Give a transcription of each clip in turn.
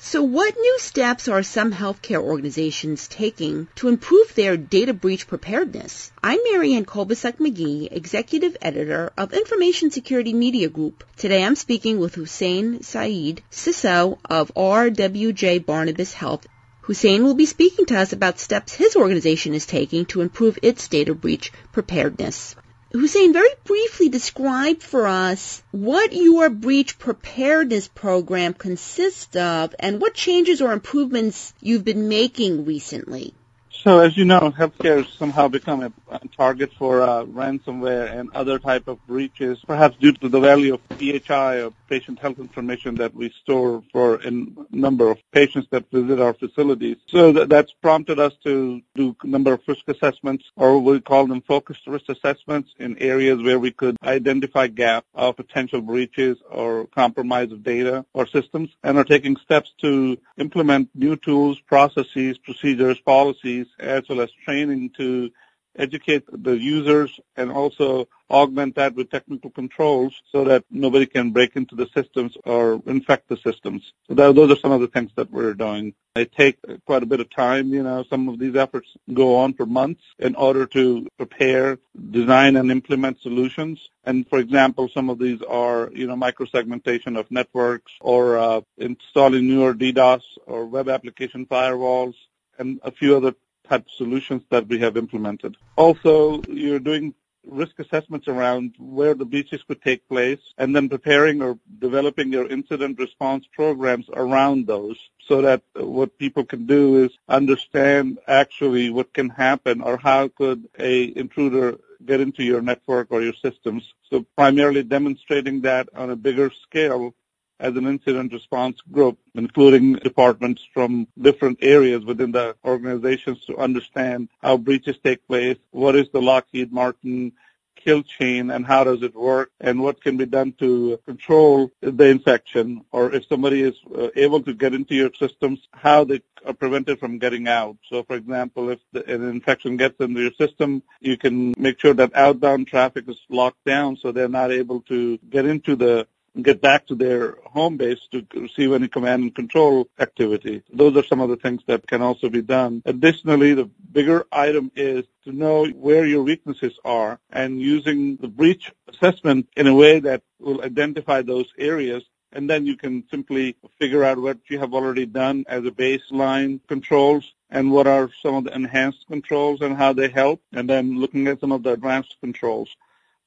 So what new steps are some healthcare organizations taking to improve their data breach preparedness? I'm Marianne Kolbasuk McGee, Executive Editor of Information Security Media Group. Today I'm speaking with Hussein Saeed, CISO of RWJ Barnabas Health. Hussein will be speaking to us about steps his organization is taking to improve its data breach preparedness. Hussein, very briefly describe for us what your breach preparedness program consists of and what changes or improvements you've been making recently. So as you know, healthcare has somehow become a, target for uh, ransomware and other type of breaches, perhaps due to the value of PHI or patient health information that we store for a number of patients that visit our facilities. So that, that's prompted us to do a number of risk assessments, or we call them focused risk assessments in areas where we could identify gaps of potential breaches or compromise of data or systems, and are taking steps to implement new tools, processes, procedures, policies as well as training to educate the users and also augment that with technical controls so that nobody can break into the systems or infect the systems. So that, those are some of the things that we're doing. They take quite a bit of time. You know, some of these efforts go on for months in order to prepare, design, and implement solutions. And for example, some of these are, you know, microsegmentation of networks or uh, installing newer DDoS or web application firewalls and a few other type solutions that we have implemented. Also, you're doing risk assessments around where the breaches could take place and then preparing or developing your incident response programs around those so that what people can do is understand actually what can happen or how could a intruder get into your network or your systems. So primarily demonstrating that on a bigger scale as an incident response group, including departments from different areas within the organizations to understand how breaches take place, what is the Lockheed Martin kill chain and how does it work and what can be done to control the infection or if somebody is uh, able to get into your systems, how they are prevented from getting out. So for example, if the, an infection gets into your system, you can make sure that outbound traffic is locked down so they're not able to get into the get back to their home base to receive any command and control activity. Those are some of the things that can also be done. Additionally, the bigger item is to know where your weaknesses are and using the breach assessment in a way that will identify those areas and then you can simply figure out what you have already done as a baseline controls and what are some of the enhanced controls and how they help, and then looking at some of the advanced controls.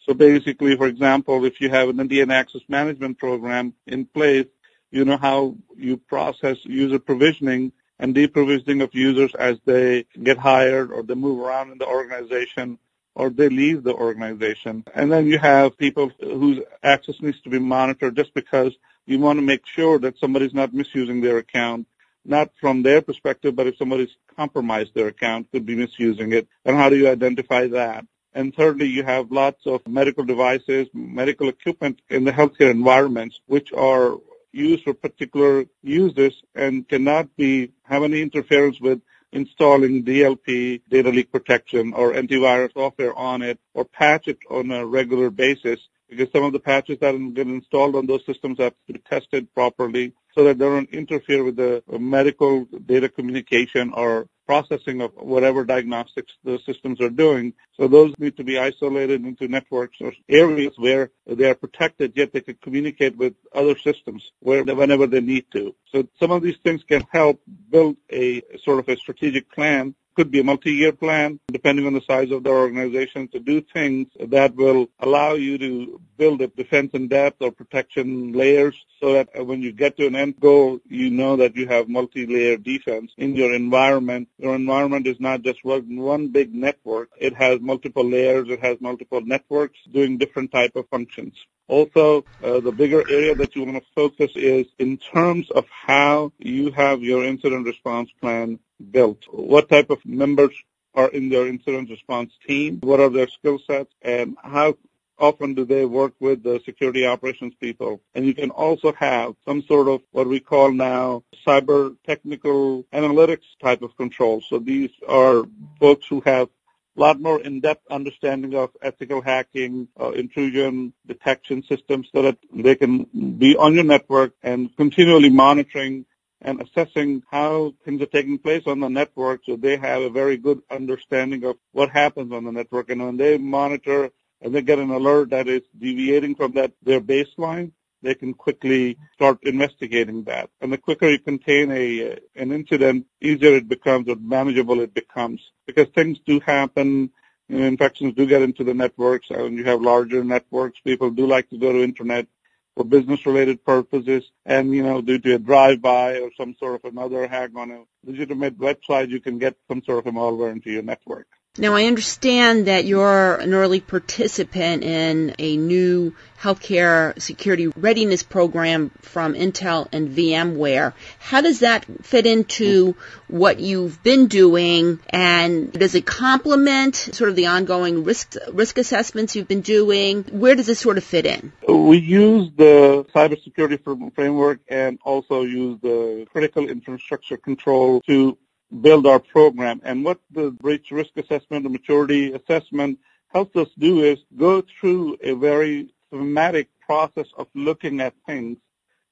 So basically, for example, if you have an identity and access management program in place, you know how you process user provisioning and deprovisioning of users as they get hired or they move around in the organization or they leave the organization. And then you have people whose access needs to be monitored just because you want to make sure that somebody's not misusing their account, not from their perspective, but if somebody's compromised their account, could be misusing it. And how do you identify that? And thirdly, you have lots of medical devices, medical equipment in the healthcare environments, which are used for particular uses and cannot be have any interference with installing DLP, data leak protection, or antivirus software on it, or patch it on a regular basis because some of the patches that get installed on those systems have to be tested properly so that they don't interfere with the medical data communication or processing of whatever diagnostics the systems are doing. So those need to be isolated into networks or areas where they are protected, yet they can communicate with other systems where, whenever they need to. So some of these things can help build a sort of a strategic plan could be a multi-year plan, depending on the size of the organization, to do things that will allow you to build a defense in depth or protection layers so that when you get to an end goal, you know that you have multi-layer defense in your environment. Your environment is not just one big network. It has multiple layers. It has multiple networks doing different type of functions. Also, uh, the bigger area that you want to focus is in terms of how you have your incident response plan built. What type of members are in their incident response team? What are their skill sets? And how often do they work with the security operations people? And you can also have some sort of what we call now cyber technical analytics type of control. So these are folks who have a lot more in-depth understanding of ethical hacking, uh, intrusion detection systems so that they can be on your network and continually monitoring and assessing how things are taking place on the network so they have a very good understanding of what happens on the network. And when they monitor and they get an alert that is deviating from that their baseline, they can quickly start investigating that. And the quicker you contain a an incident, easier it becomes or manageable it becomes. Because things do happen, infections do get into the networks, and you have larger networks. People do like to go to internet for business-related purposes, and you know, due to a drive-by or some sort of another hack on a legitimate website, you can get some sort of a malware into your network. Now, I understand that you're an early participant in a new healthcare security readiness program from Intel and VMware. How does that fit into what you've been doing, and does it complement sort of the ongoing risk risk assessments you've been doing? Where does this sort of fit in? We use the cybersecurity framework and also use the critical infrastructure control to build our program. And what the breach risk assessment or maturity assessment helps us do is go through a very thematic process of looking at things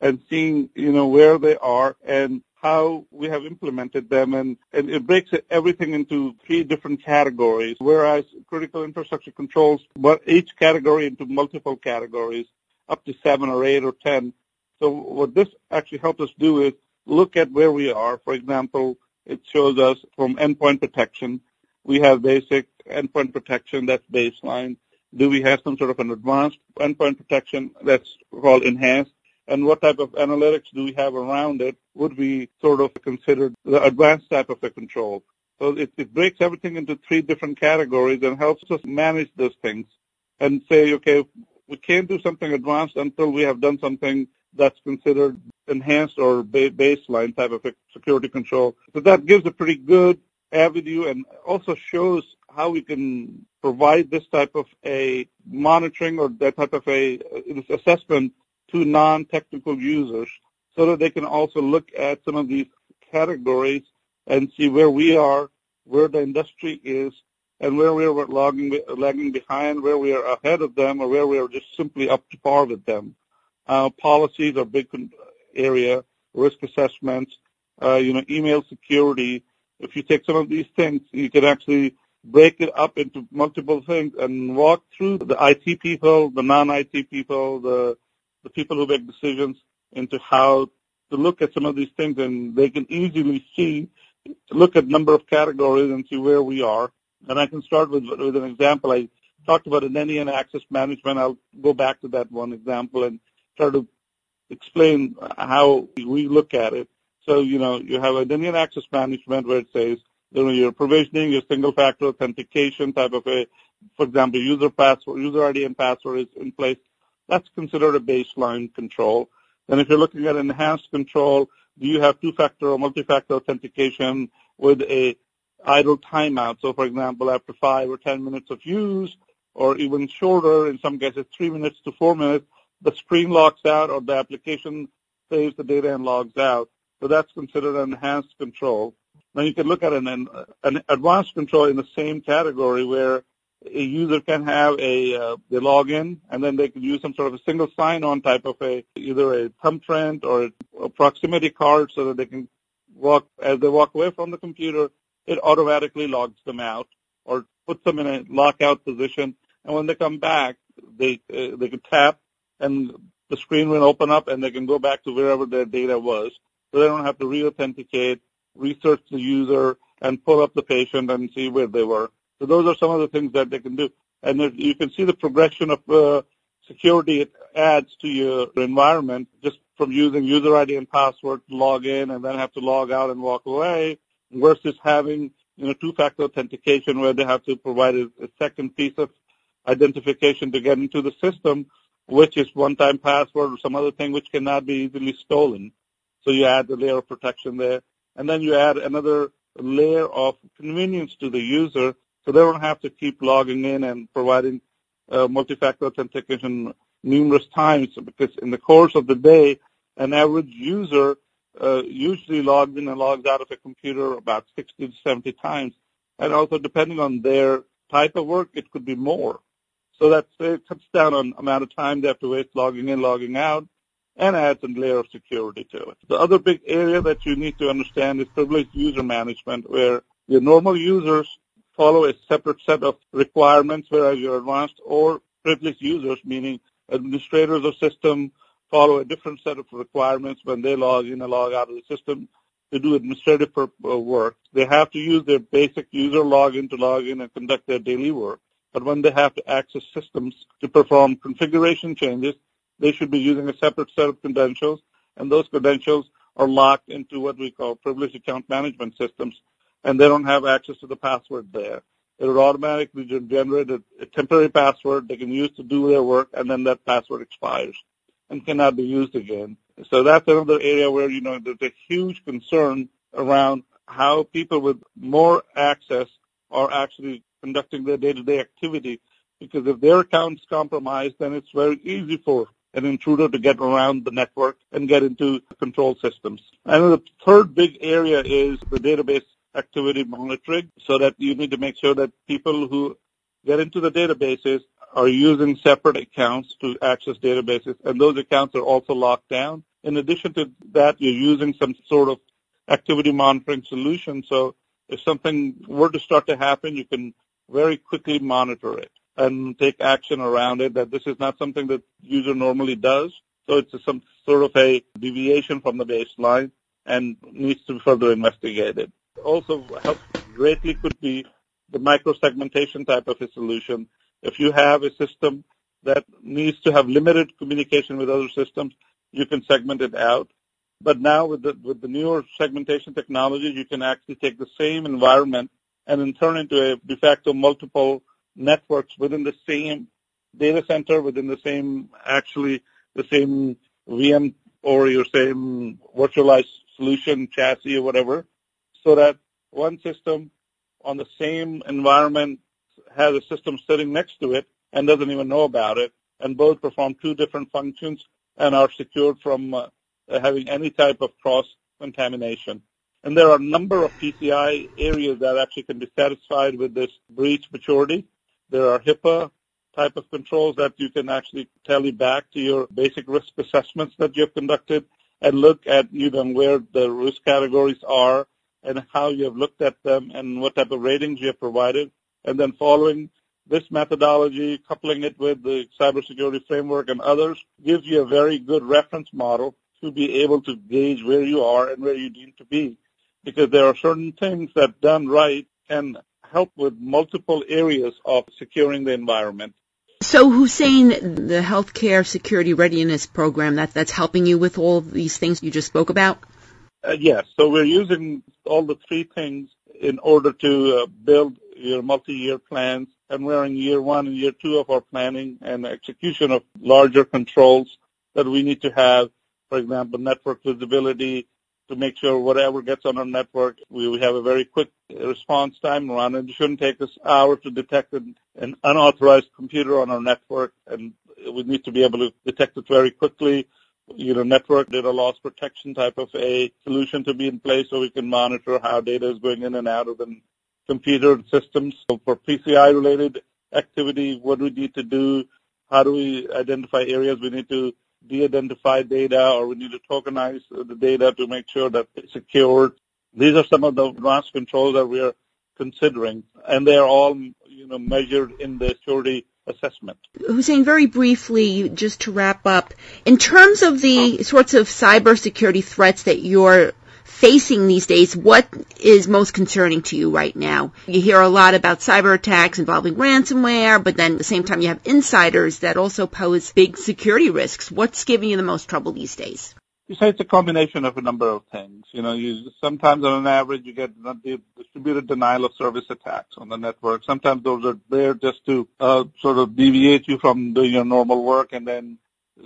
and seeing, you know, where they are and how we have implemented them. And, and it breaks everything into three different categories, whereas critical infrastructure controls but each category into multiple categories, up to seven or eight or ten. So what this actually helps us do is look at where we are. For example, it shows us from endpoint protection. We have basic endpoint protection that's baseline. Do we have some sort of an advanced endpoint protection that's called enhanced? And what type of analytics do we have around it would be sort of considered the advanced type of the control. So it, it breaks everything into three different categories and helps us manage those things and say, okay, we can't do something advanced until we have done something that's considered enhanced or ba- baseline type of security control. So that gives a pretty good avenue and also shows how we can provide this type of a monitoring or that type of a uh, assessment to non-technical users so that they can also look at some of these categories and see where we are, where the industry is, and where we are lagging, lagging behind, where we are ahead of them, or where we are just simply up to par with them. Uh, policies are big area, risk assessments, uh, you know, email security. If you take some of these things, you can actually break it up into multiple things and walk through the IT people, the non-IT people, the the people who make decisions into how to look at some of these things, and they can easily see, look at number of categories and see where we are. And I can start with with an example. I talked about identity and access management. I'll go back to that one example and try to explain how we look at it. So, you know, you have identity and access management where it says, you know, your provisioning, your single factor authentication type of a, for example, user password, user ID and password is in place. That's considered a baseline control. Then if you're looking at enhanced control, do you have two-factor or multi-factor authentication with a idle timeout? So for example, after five or 10 minutes of use, or even shorter, in some cases three minutes to four minutes, the screen logs out or the application saves the data and logs out. So that's considered an enhanced control. Now you can look at an, an advanced control in the same category where a user can have a uh, they log in and then they can use some sort of a single sign-on type of a either a thumbprint or a, a proximity card so that they can walk as they walk away from the computer, it automatically logs them out or puts them in a lockout position. And when they come back, they uh, they can tap and the screen will open up and they can go back to wherever their data was. So they don't have to re-authenticate, research the user, and pull up the patient and see where they were. So those are some of the things that they can do. And you can see the progression of uh, security it adds to your environment just from using user ID and password to log in and then have to log out and walk away versus having you know two-factor authentication where they have to provide a, a second piece of identification to get into the system which is one-time password or some other thing which cannot be easily stolen. So you add the layer of protection there. And then you add another layer of convenience to the user so they don't have to keep logging in and providing uh, multi-factor authentication numerous times because in the course of the day, an average user uh, usually logs in and logs out of a computer about 60 to 70 times. And also depending on their type of work, it could be more. So that it cuts down on amount of time they have to waste logging in, logging out, and adds a layer of security to it. The other big area that you need to understand is privileged user management, where your normal users follow a separate set of requirements, whereas your advanced or privileged users, meaning administrators of system, follow a different set of requirements when they log in and log out of the system to do administrative uh, work. They have to use their basic user login to log in and conduct their daily work. But when they have to access systems to perform configuration changes, they should be using a separate set of credentials, and those credentials are locked into what we call privileged account management systems, and they don't have access to the password there. It would automatically generate a, a temporary password they can use to do their work, and then that password expires and cannot be used again. So that's another area where, you know, there's a huge concern around how people with more access are actually conducting their day-to-day activity. Because if their account's compromised, then it's very easy for an intruder to get around the network and get into control systems. And the third big area is the database activity monitoring so that you need to make sure that people who get into the databases are using separate accounts to access databases and those accounts are also locked down. In addition to that, you're using some sort of activity monitoring solution. So if something were to start to happen, you can very quickly monitor it and take action around it that this is not something that user normally does. So it's some sort of a deviation from the baseline and needs to be further investigated. Also help greatly could be the microsegmentation type of a solution. If you have a system that needs to have limited communication with other systems, you can segment it out. But now with the, with the newer segmentation technologies, you can actually take the same environment and then turn into a de facto multiple networks within the same data center, within the same, actually the same VM or your same virtualized solution chassis or whatever, so that one system on the same environment has a system sitting next to it and doesn't even know about it, and both perform two different functions and are secured from uh, having any type of cross-contamination. And there are a number of PCI areas that actually can be satisfied with this breach maturity. There are HIPAA type of controls that you can actually tally back to your basic risk assessments that you have conducted and look at you know where the risk categories are and how you have looked at them and what type of ratings you have provided. And then following this methodology, coupling it with the cybersecurity framework and others, gives you a very good reference model to be able to gauge where you are and where you need to be. Because there are certain things that done right can help with multiple areas of securing the environment. So Hussein, the healthcare security readiness program, that, that's helping you with all these things you just spoke about? Uh, yes. So we're using all the three things in order to uh, build your multi-year plans. And we're in year one and year two of our planning and execution of larger controls that we need to have. For example, network visibility to make sure whatever gets on our network, we, have a very quick response time around it. It shouldn't take us hours to detect an, an unauthorized computer on our network, and we need to be able to detect it very quickly you know, network data loss protection type of a solution to be in place so we can monitor how data is going in and out of the computer systems. So for PCI related activity, what do we need to do? How do we identify areas we need to de-identify data or we need to tokenize the data to make sure that it's secured? These are some of the advanced controls that we are considering, and they are all, you know, measured in the security assessment. Hussein, very briefly, just to wrap up, in terms of the sorts of cybersecurity threats that you're facing these days, what is most concerning to you right now? You hear a lot about cyber attacks involving ransomware, but then at the same time you have insiders that also pose big security risks. What's giving you the most trouble these days? You say it's a combination of a number of things. You know, you sometimes on an average you get distributed denial of service attacks on the network. Sometimes those are there just to uh, sort of deviate you from doing your normal work, and then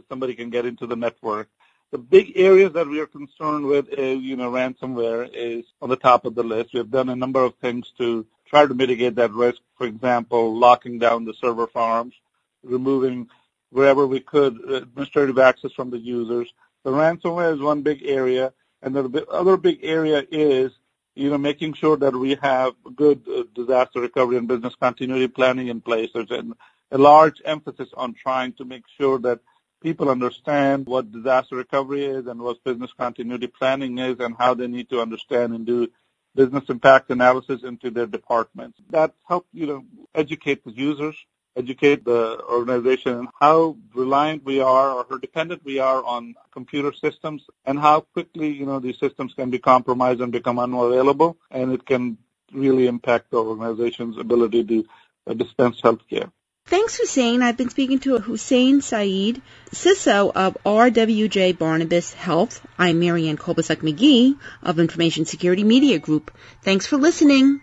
somebody can get into the network. The big areas that we are concerned with is, you know, ransomware is on the top of the list. We have done a number of things to try to mitigate that risk. For example, locking down the server farms, removing wherever we could administrative access from the users the ransomware is one big area, and the other big area is you know, making sure that we have good uh, disaster recovery and business continuity planning in place. There's a, a large emphasis on trying to make sure that people understand what disaster recovery is and what business continuity planning is and how they need to understand and do business impact analysis into their departments. That helps, you know, educate the users, educate the organization how reliant we are or how dependent we are on computer systems and how quickly, you know, these systems can be compromised and become unavailable and it can really impact the organization's ability to dispense health care. Thanks, Hussein. I've been speaking to Hussein Saeed, CISO of RWJ Barnabas Health. I'm Marianne Kolbasuk McGee of Information Security Media Group. Thanks for listening.